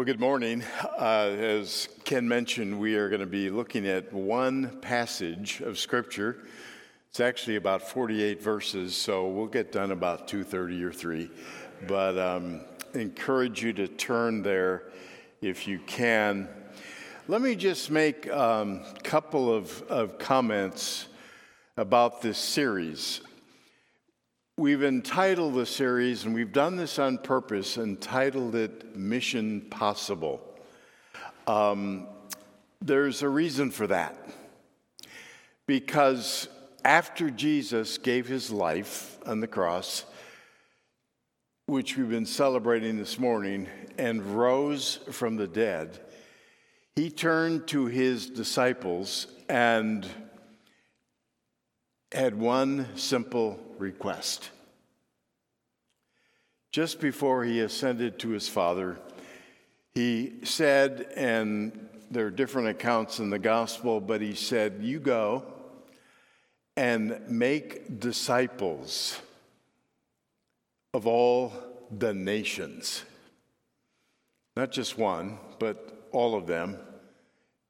Well, good morning. Uh, as Ken mentioned, we are going to be looking at one passage of Scripture. It's actually about 48 verses, so we'll get done about 2:30 or 3. But um, encourage you to turn there if you can. Let me just make a um, couple of, of comments about this series. We've entitled the series, and we've done this on purpose, entitled it Mission Possible. Um, there's a reason for that. Because after Jesus gave his life on the cross, which we've been celebrating this morning, and rose from the dead, he turned to his disciples and had one simple request. Just before he ascended to his Father, he said, and there are different accounts in the gospel, but he said, You go and make disciples of all the nations. Not just one, but all of them.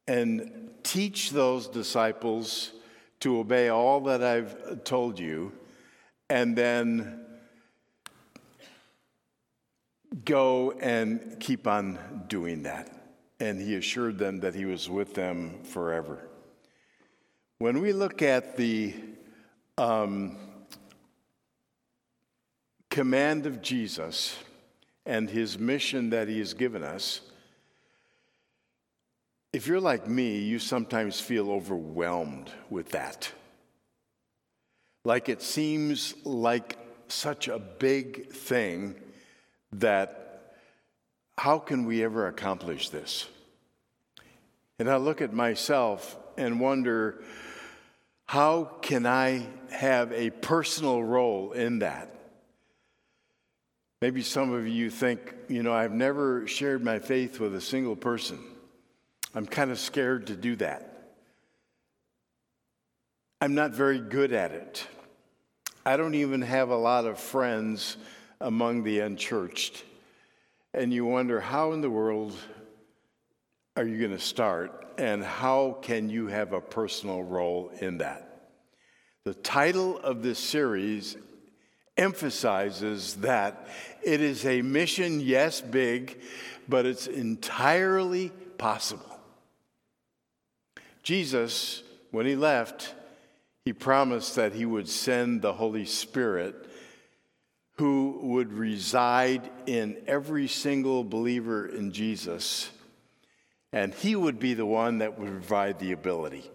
And teach those disciples to obey all that I've told you, and then go and keep on doing that. And he assured them that he was with them forever. When we look at the um, command of Jesus and his mission that he has given us, if you're like me, you sometimes feel overwhelmed with that. Like it seems like such a big thing that how can we ever accomplish this? And I look at myself and wonder how can I have a personal role in that? Maybe some of you think, you know, I've never shared my faith with a single person. I'm kind of scared to do that. I'm not very good at it. I don't even have a lot of friends among the unchurched. And you wonder, how in the world are you going to start? And how can you have a personal role in that? The title of this series emphasizes that it is a mission, yes, big, but it's entirely possible. Jesus, when he left, he promised that he would send the Holy Spirit who would reside in every single believer in Jesus, and he would be the one that would provide the ability.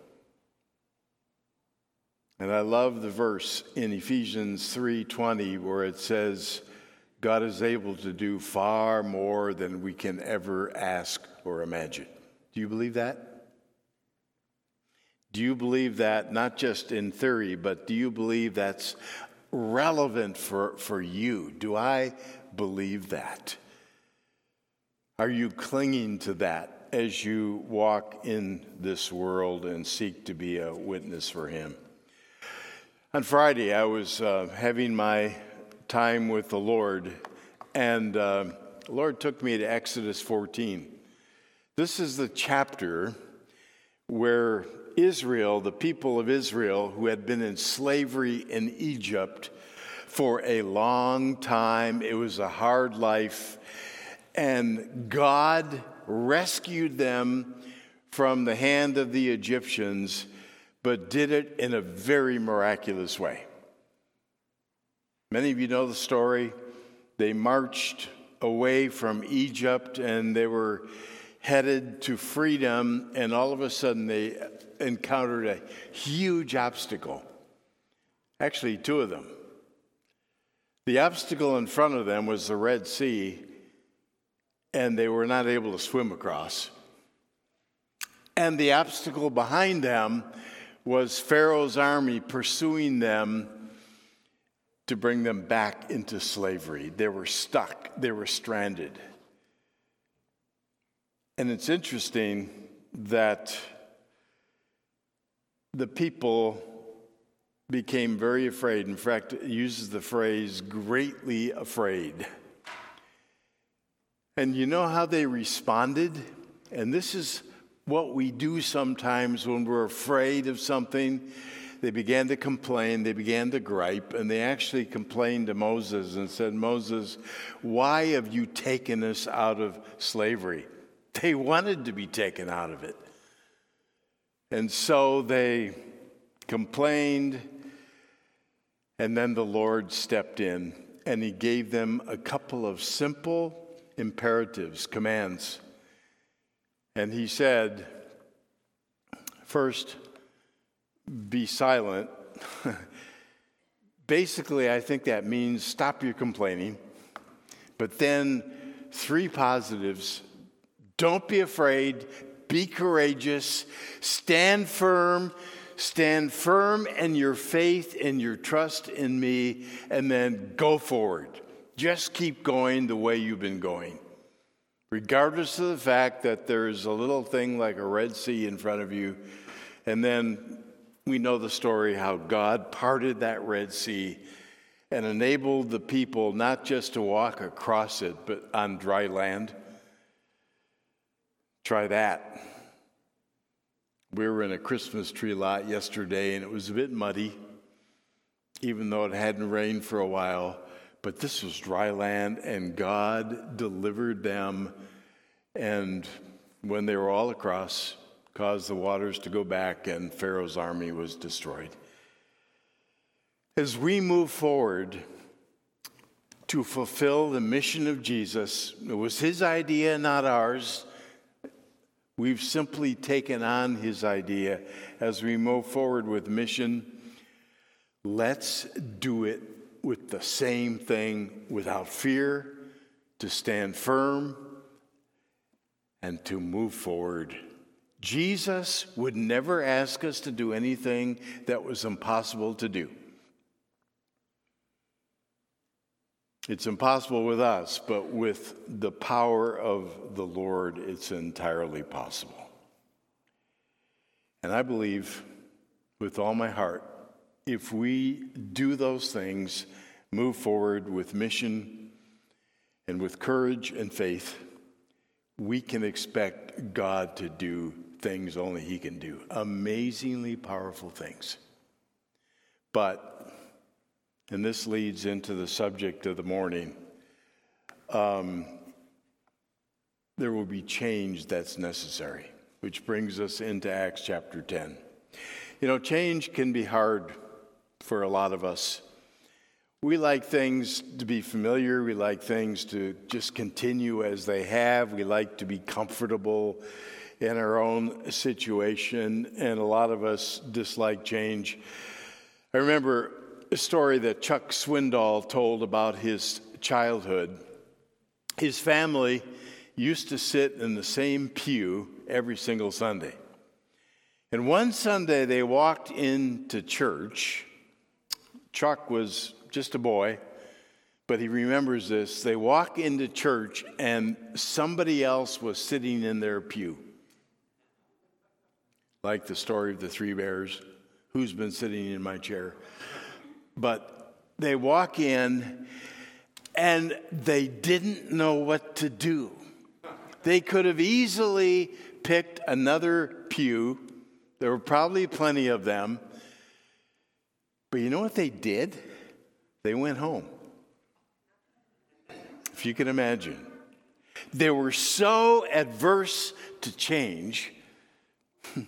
And I love the verse in Ephesians 3:20 where it says God is able to do far more than we can ever ask or imagine. Do you believe that? Do you believe that, not just in theory, but do you believe that's relevant for, for you? Do I believe that? Are you clinging to that as you walk in this world and seek to be a witness for Him? On Friday, I was uh, having my time with the Lord, and uh, the Lord took me to Exodus 14. This is the chapter where Israel, the people of Israel, who had been in slavery in Egypt for a long time. It was a hard life. And God rescued them from the hand of the Egyptians, but did it in a very miraculous way. Many of you know the story. They marched away from Egypt and they were headed to freedom, and all of a sudden they encountered a huge obstacle. Actually, two of them. The obstacle in front of them was the Red Sea, and they were not able to swim across. And the obstacle behind them was Pharaoh's army pursuing them to bring them back into slavery. They were stuck, they were stranded. And it's interesting that the people became very afraid. In fact, it uses the phrase greatly afraid. And you know how they responded? And this is what we do sometimes when we're afraid of something. They began to complain, they began to gripe, and they actually complained to Moses and said, Moses, why have you taken us out of slavery? They wanted to be taken out of it. And so they complained, and then the Lord stepped in and he gave them a couple of simple imperatives, commands. And he said, First, be silent. Basically, I think that means stop your complaining. But then, three positives don't be afraid, be courageous, stand firm, stand firm in your faith and your trust in me, and then go forward. Just keep going the way you've been going. Regardless of the fact that there's a little thing like a Red Sea in front of you, and then we know the story how God parted that Red Sea and enabled the people not just to walk across it, but on dry land. Try that. We were in a Christmas tree lot yesterday and it was a bit muddy, even though it hadn't rained for a while. But this was dry land and God delivered them. And when they were all across, caused the waters to go back and Pharaoh's army was destroyed. As we move forward to fulfill the mission of Jesus, it was his idea, not ours. We've simply taken on his idea as we move forward with mission. Let's do it with the same thing without fear, to stand firm, and to move forward. Jesus would never ask us to do anything that was impossible to do. It's impossible with us, but with the power of the Lord, it's entirely possible. And I believe with all my heart, if we do those things, move forward with mission and with courage and faith, we can expect God to do things only He can do amazingly powerful things. But and this leads into the subject of the morning. Um, there will be change that's necessary, which brings us into Acts chapter 10. You know, change can be hard for a lot of us. We like things to be familiar. We like things to just continue as they have. We like to be comfortable in our own situation, and a lot of us dislike change. I remember a story that Chuck Swindoll told about his childhood. His family used to sit in the same pew every single Sunday. And one Sunday they walked into church. Chuck was just a boy, but he remembers this. They walk into church and somebody else was sitting in their pew. Like the story of the three bears. Who's been sitting in my chair? But they walk in and they didn't know what to do. They could have easily picked another pew. There were probably plenty of them. But you know what they did? They went home. If you can imagine. They were so adverse to change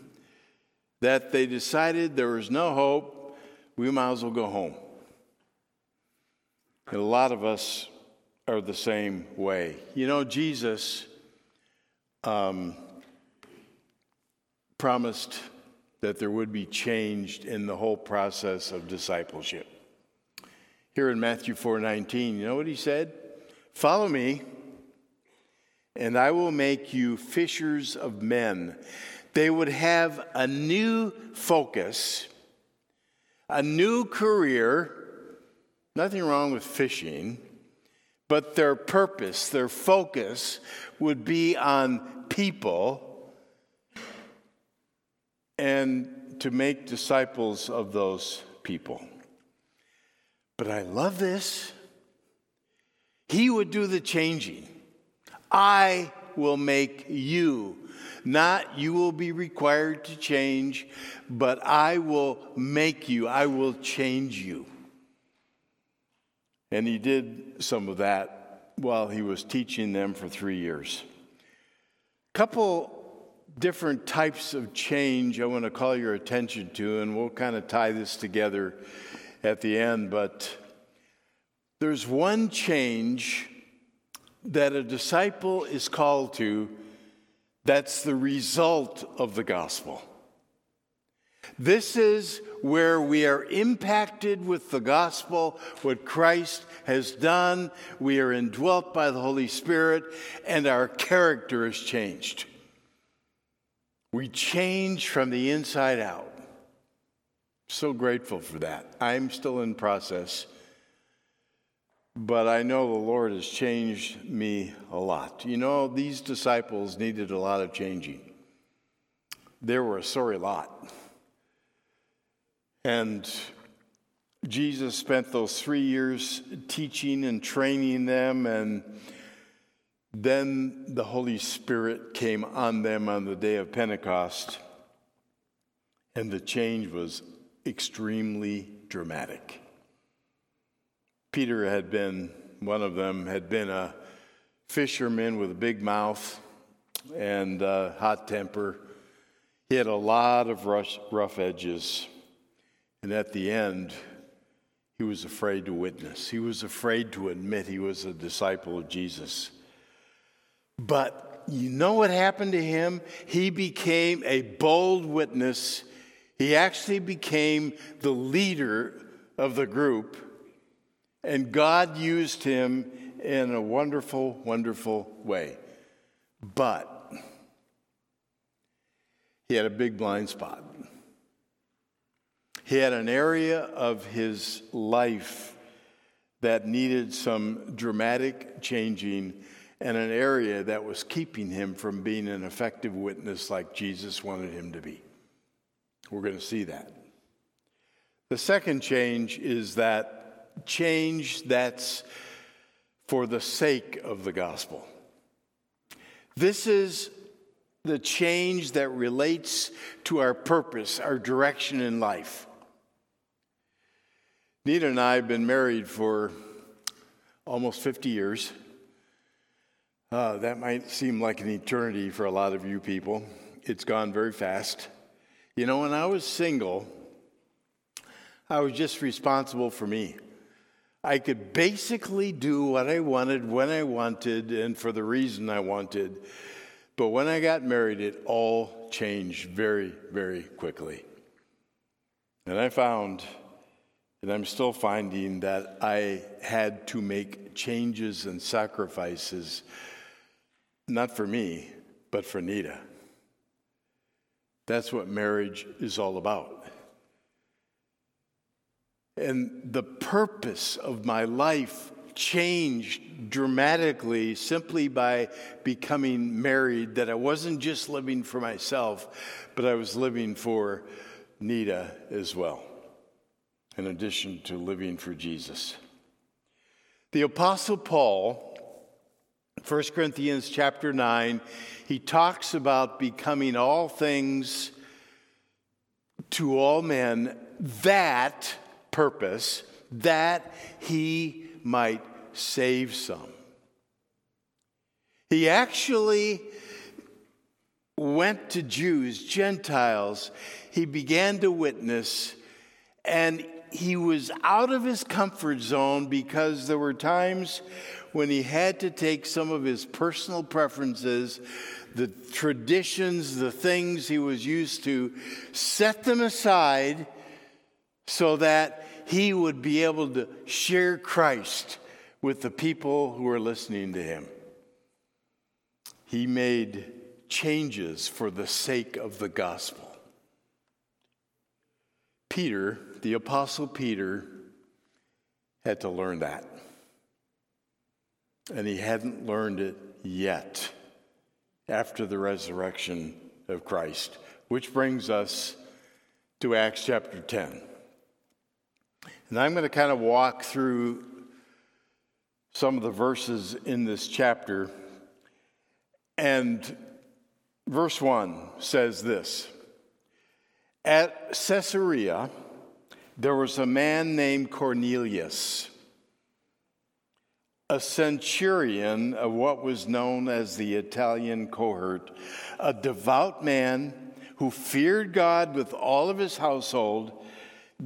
that they decided there was no hope we might as well go home. And a lot of us are the same way. You know, Jesus um, promised that there would be change in the whole process of discipleship. Here in Matthew 4:19, you know what he said? Follow me, and I will make you fishers of men. They would have a new focus a new career, nothing wrong with fishing, but their purpose, their focus would be on people and to make disciples of those people. But I love this. He would do the changing. I will make you. Not you will be required to change, but I will make you. I will change you. And he did some of that while he was teaching them for three years. Couple different types of change I want to call your attention to, and we'll kind of tie this together at the end. But there's one change that a disciple is called to that's the result of the gospel. This is where we are impacted with the gospel, what Christ has done. We are indwelt by the Holy Spirit, and our character is changed. We change from the inside out. So grateful for that. I'm still in process, but I know the Lord has changed me a lot. You know, these disciples needed a lot of changing. They were a sorry lot. And Jesus spent those three years teaching and training them, and then the Holy Spirit came on them on the day of Pentecost, and the change was extremely dramatic. Peter had been, one of them, had been a fisherman with a big mouth and a hot temper. He had a lot of rough, rough edges. And at the end, he was afraid to witness. He was afraid to admit he was a disciple of Jesus. But you know what happened to him? He became a bold witness. He actually became the leader of the group. And God used him in a wonderful, wonderful way. But he had a big blind spot. He had an area of his life that needed some dramatic changing and an area that was keeping him from being an effective witness like Jesus wanted him to be. We're going to see that. The second change is that change that's for the sake of the gospel. This is the change that relates to our purpose, our direction in life. Nita and I have been married for almost 50 years. Uh, that might seem like an eternity for a lot of you people. It's gone very fast. You know, when I was single, I was just responsible for me. I could basically do what I wanted when I wanted and for the reason I wanted. But when I got married, it all changed very, very quickly. And I found, and I'm still finding, that I had to make changes and sacrifices not for me, but for Nita. That's what marriage is all about. And the purpose of my life changed dramatically simply by becoming married, that I wasn't just living for myself, but I was living for Nita as well, in addition to living for Jesus. The Apostle Paul 1 Corinthians chapter 9, he talks about becoming all things to all men, that purpose, that he might save some. He actually went to Jews, Gentiles. He began to witness, and he was out of his comfort zone because there were times when he had to take some of his personal preferences, the traditions, the things he was used to, set them aside so that he would be able to share Christ with the people who were listening to him. He made changes for the sake of the gospel. Peter, the Apostle Peter, had to learn that and he hadn't learned it yet after the resurrection of Christ. Which brings us to Acts chapter 10. And I'm going to kind of walk through some of the verses in this chapter. And verse 1 says this At Caesarea, there was a man named Cornelius, a centurion of what was known as the Italian cohort, a devout man who feared God with all of his household,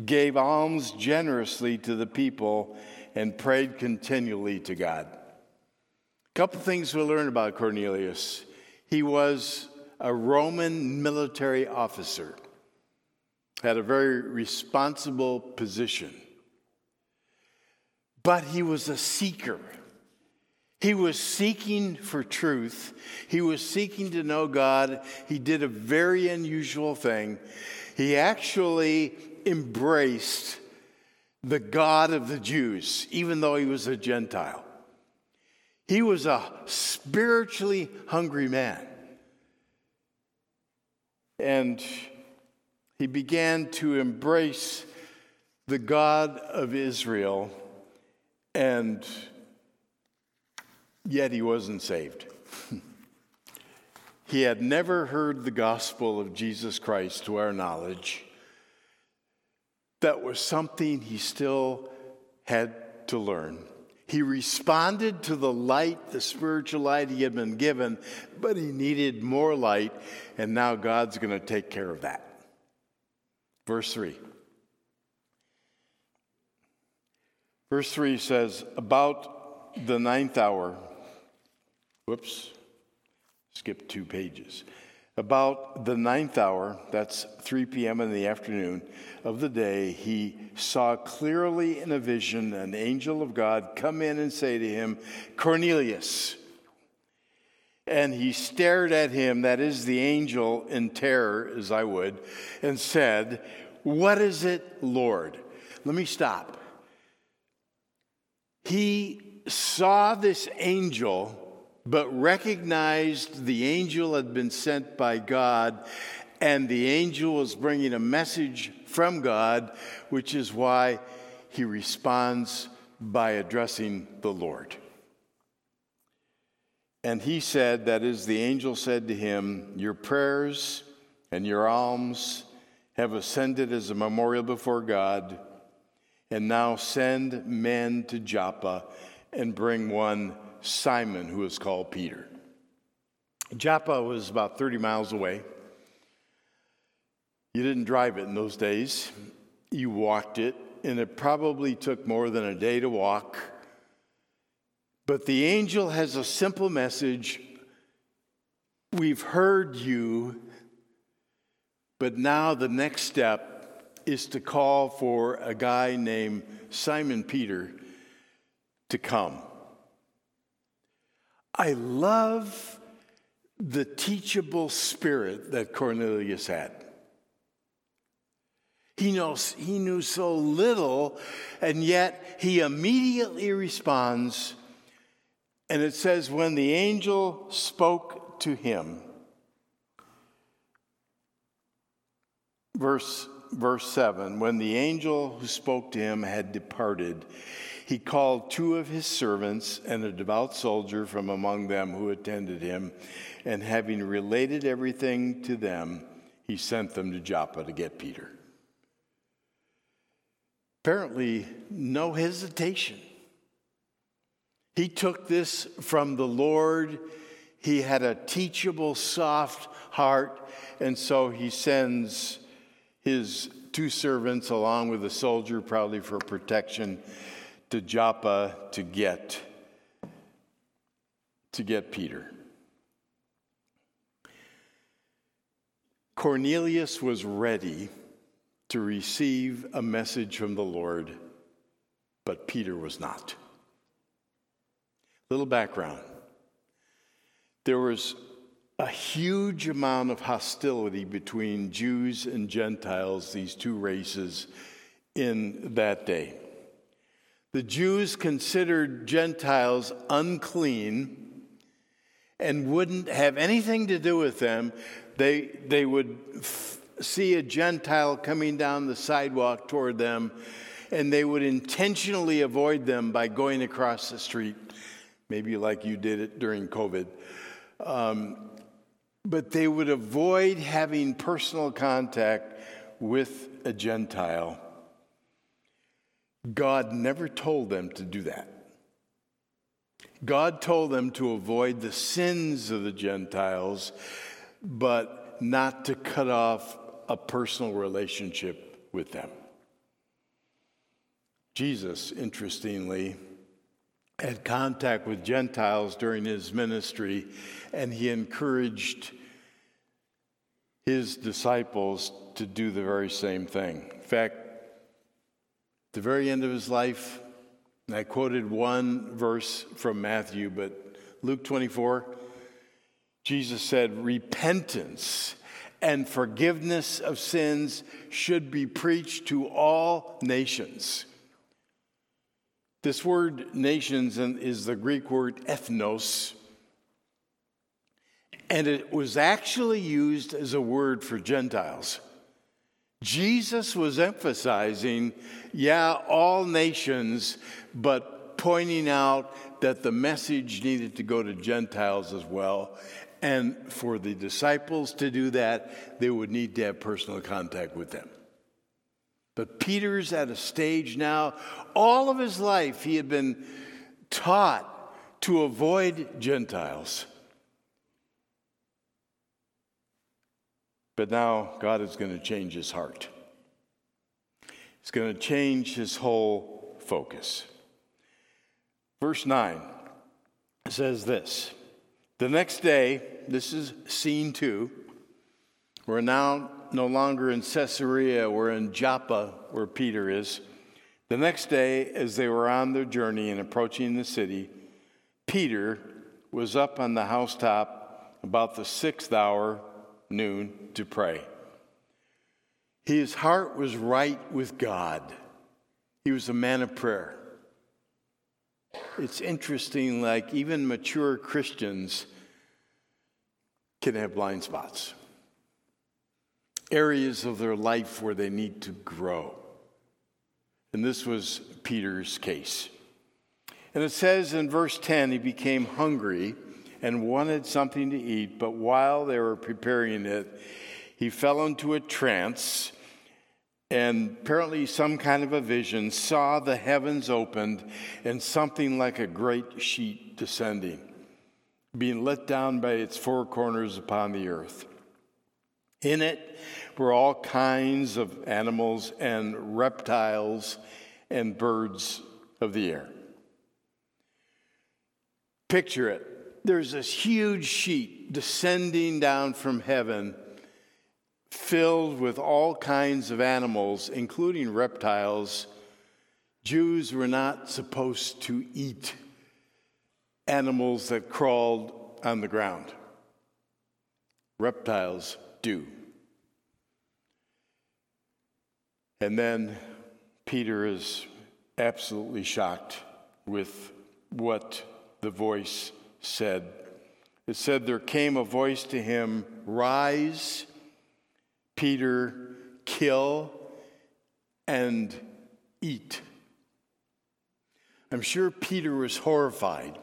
gave alms generously to the people, and prayed continually to God. A couple things we learn about Cornelius. He was a Roman military officer had a very responsible position. But he was a seeker. He was seeking for truth. He was seeking to know God. He did a very unusual thing. He actually embraced the God of the Jews, even though he was a Gentile. He was a spiritually hungry man. And he began to embrace the God of Israel, and yet he wasn't saved. he had never heard the gospel of Jesus Christ to our knowledge. That was something he still had to learn. He responded to the light, the spiritual light he had been given, but he needed more light, and now God's going to take care of that. Verse 3. Verse 3 says, About the ninth hour, whoops, skip two pages. About the ninth hour, that's 3 p.m. in the afternoon of the day, he saw clearly in a vision an angel of God come in and say to him, Cornelius. And he stared at him, that is the angel, in terror, as I would, and said, What is it, Lord? Let me stop. He saw this angel, but recognized the angel had been sent by God, and the angel was bringing a message from God, which is why he responds by addressing the Lord. And he said, that is, the angel said to him, Your prayers and your alms have ascended as a memorial before God. And now send men to Joppa and bring one Simon, who is called Peter. Joppa was about 30 miles away. You didn't drive it in those days, you walked it, and it probably took more than a day to walk. But the angel has a simple message We've heard you, but now the next step is to call for a guy named Simon Peter to come. I love the teachable spirit that Cornelius had. He knows he knew so little, and yet he immediately responds and it says, when the angel spoke to him, verse, verse 7 when the angel who spoke to him had departed, he called two of his servants and a devout soldier from among them who attended him, and having related everything to them, he sent them to Joppa to get Peter. Apparently, no hesitation. He took this from the Lord. He had a teachable, soft heart, and so he sends his two servants along with a soldier, probably for protection, to Joppa to get to get Peter. Cornelius was ready to receive a message from the Lord, but Peter was not. Little background there was a huge amount of hostility between Jews and Gentiles, these two races, in that day. The Jews considered Gentiles unclean and wouldn't have anything to do with them. They, they would f- see a Gentile coming down the sidewalk toward them, and they would intentionally avoid them by going across the street maybe like you did it during COVID. Um, but they would avoid having personal contact with a Gentile. God never told them to do that. God told them to avoid the sins of the Gentiles, but not to cut off a personal relationship with them. Jesus, interestingly, had contact with Gentiles during his ministry, and he encouraged his disciples to do the very same thing. In fact, at the very end of his life, I quoted one verse from Matthew, but Luke 24, Jesus said, Repentance and forgiveness of sins should be preached to all nations. This word nations is the Greek word ethnos, and it was actually used as a word for Gentiles. Jesus was emphasizing, yeah, all nations, but pointing out that the message needed to go to Gentiles as well. And for the disciples to do that, they would need to have personal contact with them. But Peter's at a stage now, all of his life, he had been taught to avoid Gentiles. But now God is going to change his heart. He's going to change his whole focus. Verse 9 says this The next day, this is scene two. We're now no longer in Caesarea, we're in Joppa, where Peter is. The next day, as they were on their journey and approaching the city, Peter was up on the housetop about the sixth hour, noon, to pray. His heart was right with God. He was a man of prayer. It's interesting, like even mature Christians can have blind spots areas of their life where they need to grow. And this was Peter's case. And it says in verse 10 he became hungry and wanted something to eat, but while they were preparing it, he fell into a trance and apparently some kind of a vision saw the heavens opened and something like a great sheet descending, being let down by its four corners upon the earth. In it were all kinds of animals and reptiles and birds of the air. Picture it. There's this huge sheet descending down from heaven, filled with all kinds of animals, including reptiles. Jews were not supposed to eat animals that crawled on the ground. Reptiles do. And then Peter is absolutely shocked with what the voice said. It said, There came a voice to him, Rise, Peter, kill, and eat. I'm sure Peter was horrified.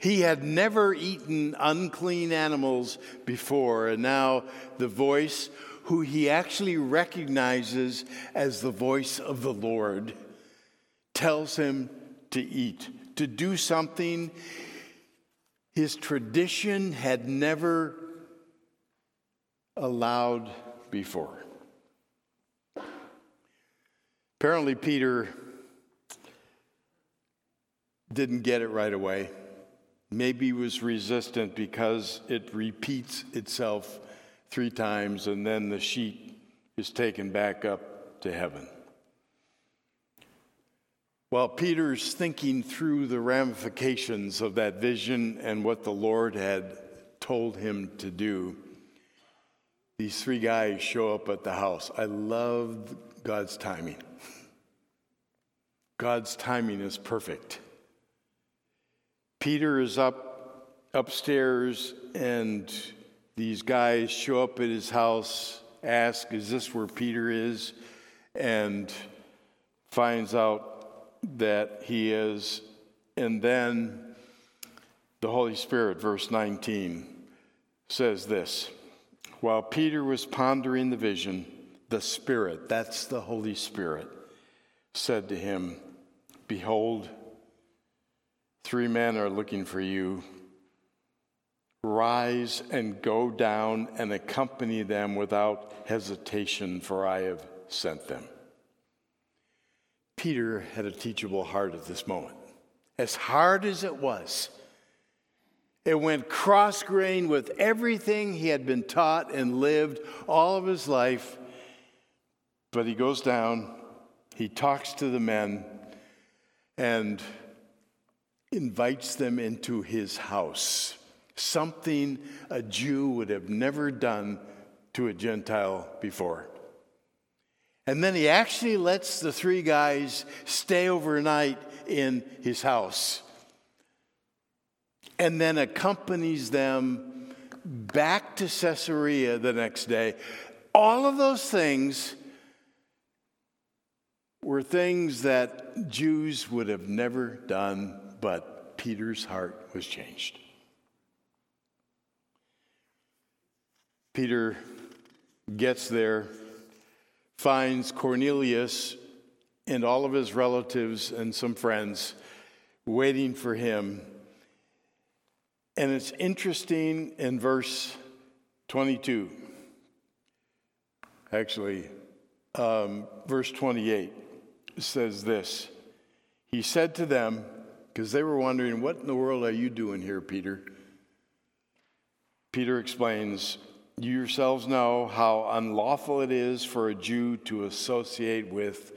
He had never eaten unclean animals before, and now the voice who he actually recognizes as the voice of the Lord, tells him to eat, to do something his tradition had never allowed before. Apparently, Peter didn't get it right away. Maybe was resistant because it repeats itself three times, and then the sheet is taken back up to heaven. While Peter's thinking through the ramifications of that vision and what the Lord had told him to do, these three guys show up at the house. I love God's timing. God's timing is perfect. Peter is up upstairs and these guys show up at his house, ask, Is this where Peter is? And finds out that he is. And then the Holy Spirit, verse 19, says this While Peter was pondering the vision, the Spirit, that's the Holy Spirit, said to him, Behold, three men are looking for you. Rise and go down and accompany them without hesitation, for I have sent them. Peter had a teachable heart at this moment. As hard as it was, it went cross grain with everything he had been taught and lived all of his life. But he goes down, he talks to the men, and invites them into his house. Something a Jew would have never done to a Gentile before. And then he actually lets the three guys stay overnight in his house and then accompanies them back to Caesarea the next day. All of those things were things that Jews would have never done, but Peter's heart was changed. Peter gets there, finds Cornelius and all of his relatives and some friends waiting for him. And it's interesting in verse 22, actually, um, verse 28 says this He said to them, because they were wondering, What in the world are you doing here, Peter? Peter explains, You yourselves know how unlawful it is for a Jew to associate with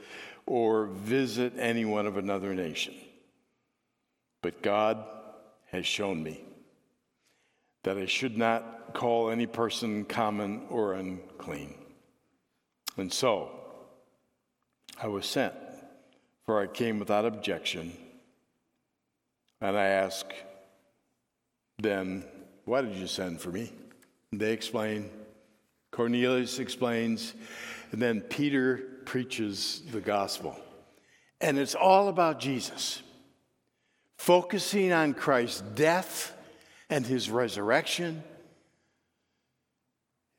or visit anyone of another nation. But God has shown me that I should not call any person common or unclean. And so I was sent, for I came without objection. And I ask, then, why did you send for me? And they explain. Cornelius explains. And then Peter preaches the gospel. And it's all about Jesus, focusing on Christ's death and his resurrection.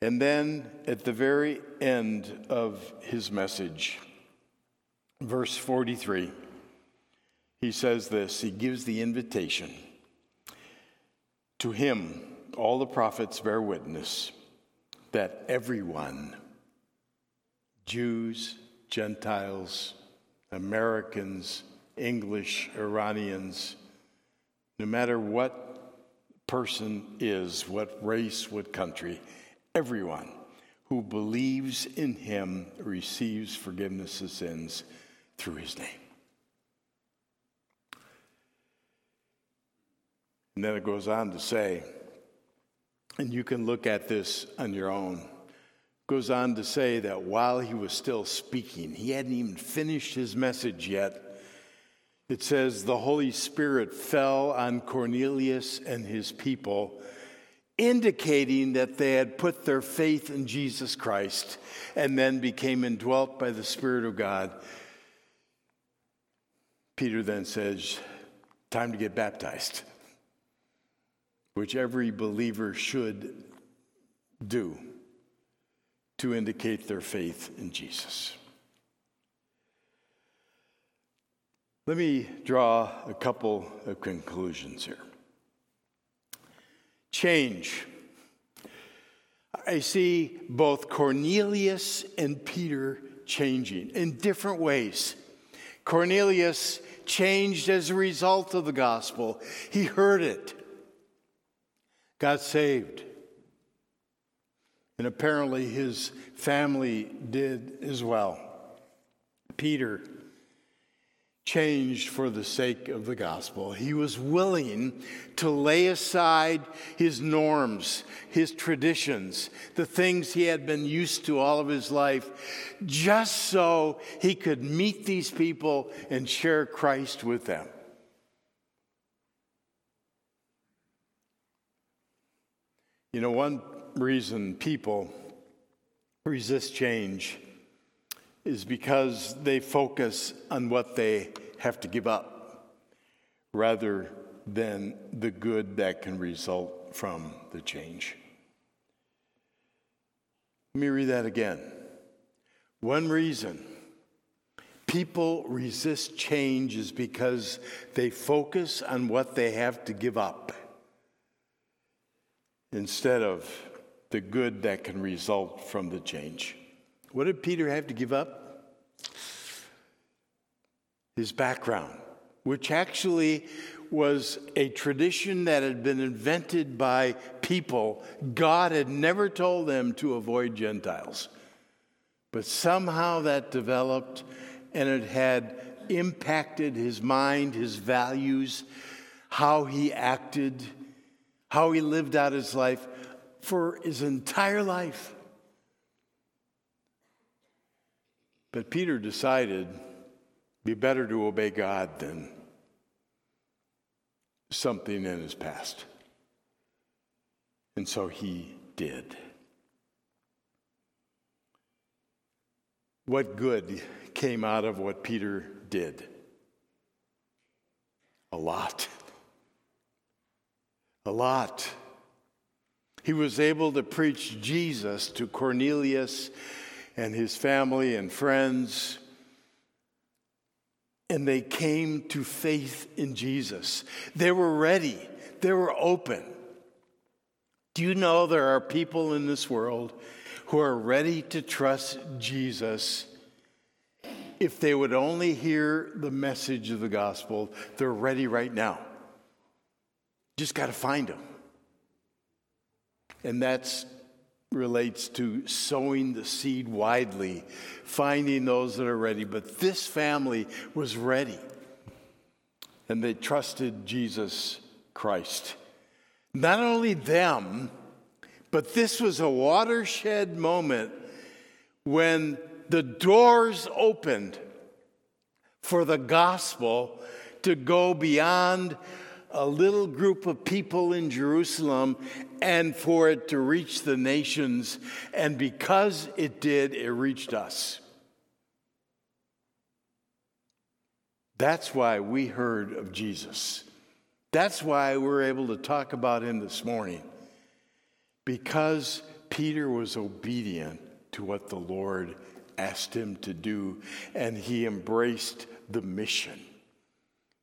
And then at the very end of his message, verse 43, he says this he gives the invitation. To him, all the prophets bear witness that everyone, Jews, Gentiles, Americans, English, Iranians, no matter what person is, what race, what country, everyone who believes in him receives forgiveness of sins through his name. And then it goes on to say, and you can look at this on your own. Goes on to say that while he was still speaking, he hadn't even finished his message yet it says, The Holy Spirit fell on Cornelius and his people, indicating that they had put their faith in Jesus Christ and then became indwelt by the Spirit of God. Peter then says, Time to get baptized, which every believer should do to indicate their faith in Jesus. Let me draw a couple of conclusions here. Change. I see both Cornelius and Peter changing in different ways. Cornelius changed as a result of the gospel, he heard it, got saved. And apparently his family did as well. Peter changed for the sake of the gospel. He was willing to lay aside his norms, his traditions, the things he had been used to all of his life, just so he could meet these people and share Christ with them. You know, one reason people resist change is because they focus on what they have to give up rather than the good that can result from the change. Let me read that again. One reason people resist change is because they focus on what they have to give up instead of the good that can result from the change. What did Peter have to give up? His background, which actually was a tradition that had been invented by people. God had never told them to avoid Gentiles. But somehow that developed and it had impacted his mind, his values, how he acted, how he lived out his life for his entire life. But Peter decided be better to obey God than something in his past. And so he did. What good came out of what Peter did? A lot. A lot. He was able to preach Jesus to Cornelius and his family and friends. And they came to faith in Jesus. They were ready, they were open. Do you know there are people in this world who are ready to trust Jesus if they would only hear the message of the gospel? They're ready right now. Just got to find them. And that relates to sowing the seed widely, finding those that are ready. But this family was ready, and they trusted Jesus Christ. Not only them, but this was a watershed moment when the doors opened for the gospel to go beyond a little group of people in Jerusalem and for it to reach the nations. And because it did, it reached us. That's why we heard of Jesus. That's why we're able to talk about him this morning. Because Peter was obedient to what the Lord asked him to do, and he embraced the mission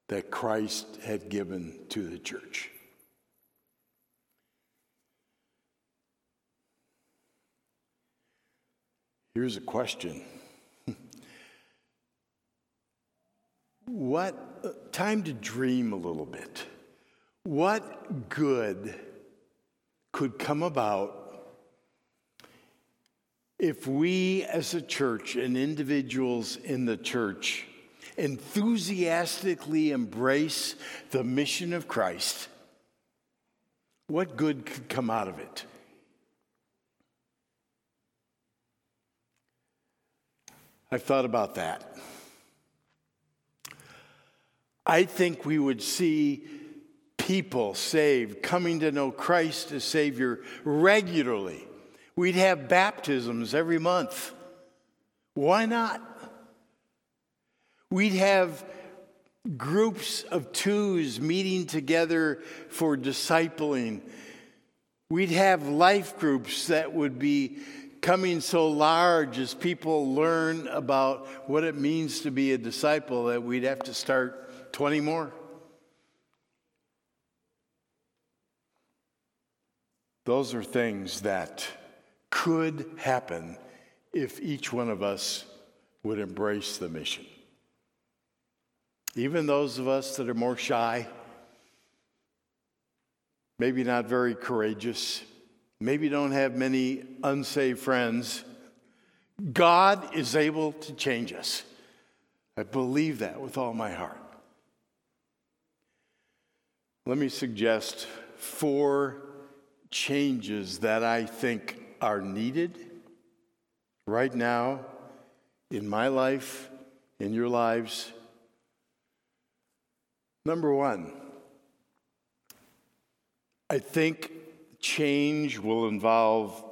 that Christ had given to the church. Here's a question. what uh, time to dream a little bit. What good could come about if we as a church and individuals in the church enthusiastically embrace the mission of Christ, what good could come out of it? I've thought about that. I think we would see people saved, coming to know Christ as Savior regularly. We'd have baptisms every month. Why not? We'd have groups of twos meeting together for discipling. We'd have life groups that would be coming so large as people learn about what it means to be a disciple that we'd have to start 20 more. Those are things that could happen if each one of us would embrace the mission. Even those of us that are more shy, maybe not very courageous, maybe don't have many unsaved friends, God is able to change us. I believe that with all my heart. Let me suggest four changes that I think are needed right now in my life, in your lives, Number one, I think change will involve,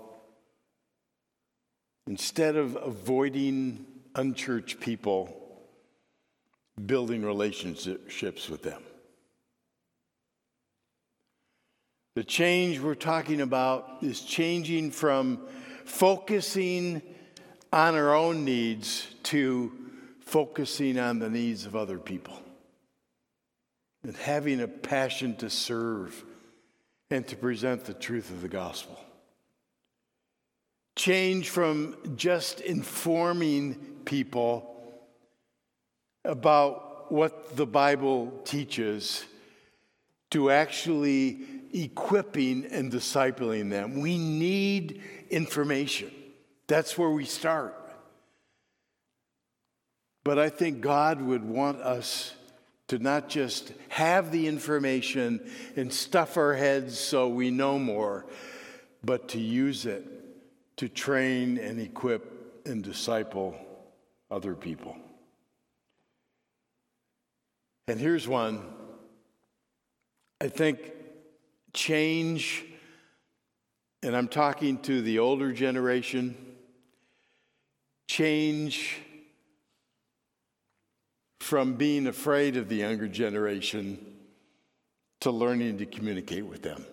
instead of avoiding unchurched people, building relationships with them. The change we're talking about is changing from focusing on our own needs to focusing on the needs of other people and having a passion to serve and to present the truth of the gospel. Change from just informing people about what the Bible teaches to actually equipping and discipling them. We need information. That's where we start. But I think God would want us to not just have the information and stuff our heads so we know more, but to use it to train and equip and disciple other people. And here's one I think change, and I'm talking to the older generation, change from being afraid of the younger generation to learning to communicate with them.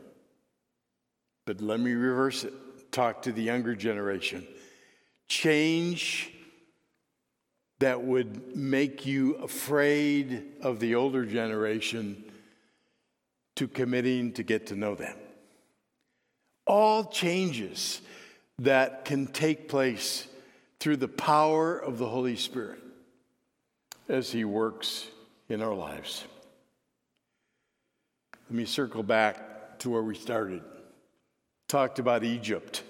But let me reverse it talk to the younger generation. Change that would make you afraid of the older generation to committing to get to know them. All changes that can take place through the power of the Holy Spirit as He works in our lives. Let me circle back to where we started. Talked about Egypt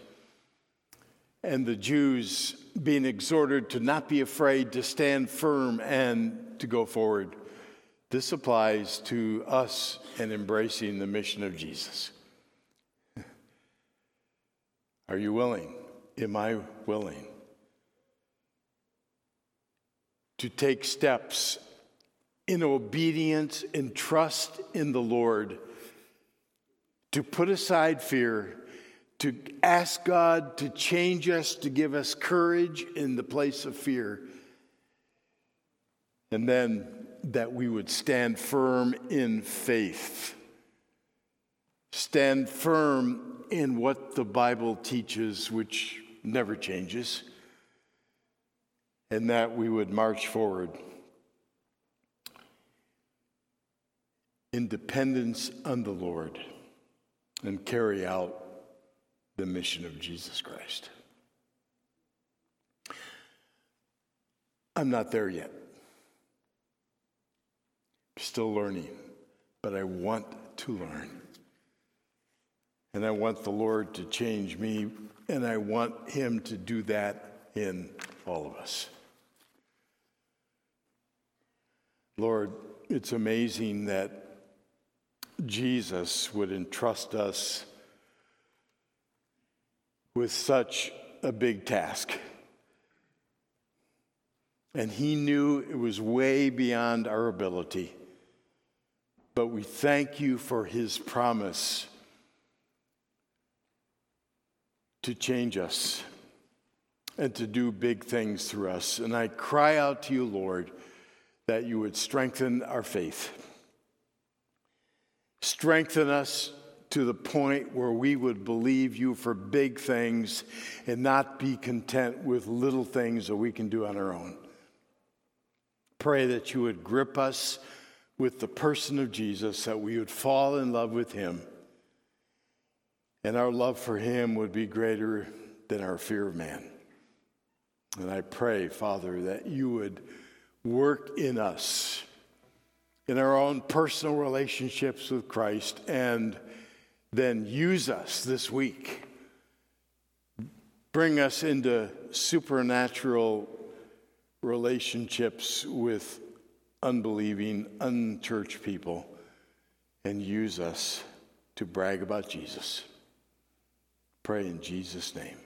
and the Jews being exhorted to not be afraid, to stand firm, and to go forward. This applies to us and embracing the mission of Jesus. Are you willing? Am I willing? To take steps in obedience and trust in the Lord, to put aside fear to ask God to change us, to give us courage in the place of fear, and then that we would stand firm in faith. Stand firm in what the Bible teaches, which never changes, and that we would march forward. in dependence on the Lord and carry out the mission of Jesus Christ. I'm not there yet. Still learning, but I want to learn. And I want the Lord to change me, and I want Him to do that in all of us. Lord, it's amazing that Jesus would entrust us with such a big task. And he knew it was way beyond our ability. But we thank you for his promise to change us and to do big things through us. And I cry out to you, Lord, that you would strengthen our faith. Strengthen us to the point where we would believe you for big things and not be content with little things that we can do on our own. Pray that you would grip us with the person of Jesus, that we would fall in love with him, and our love for him would be greater than our fear of man. And I pray, Father, that you would work in us, in our own personal relationships with Christ, and then use us this week. Bring us into supernatural relationships with unbelieving, unchurched people, and use us to brag about Jesus. Pray in Jesus' name.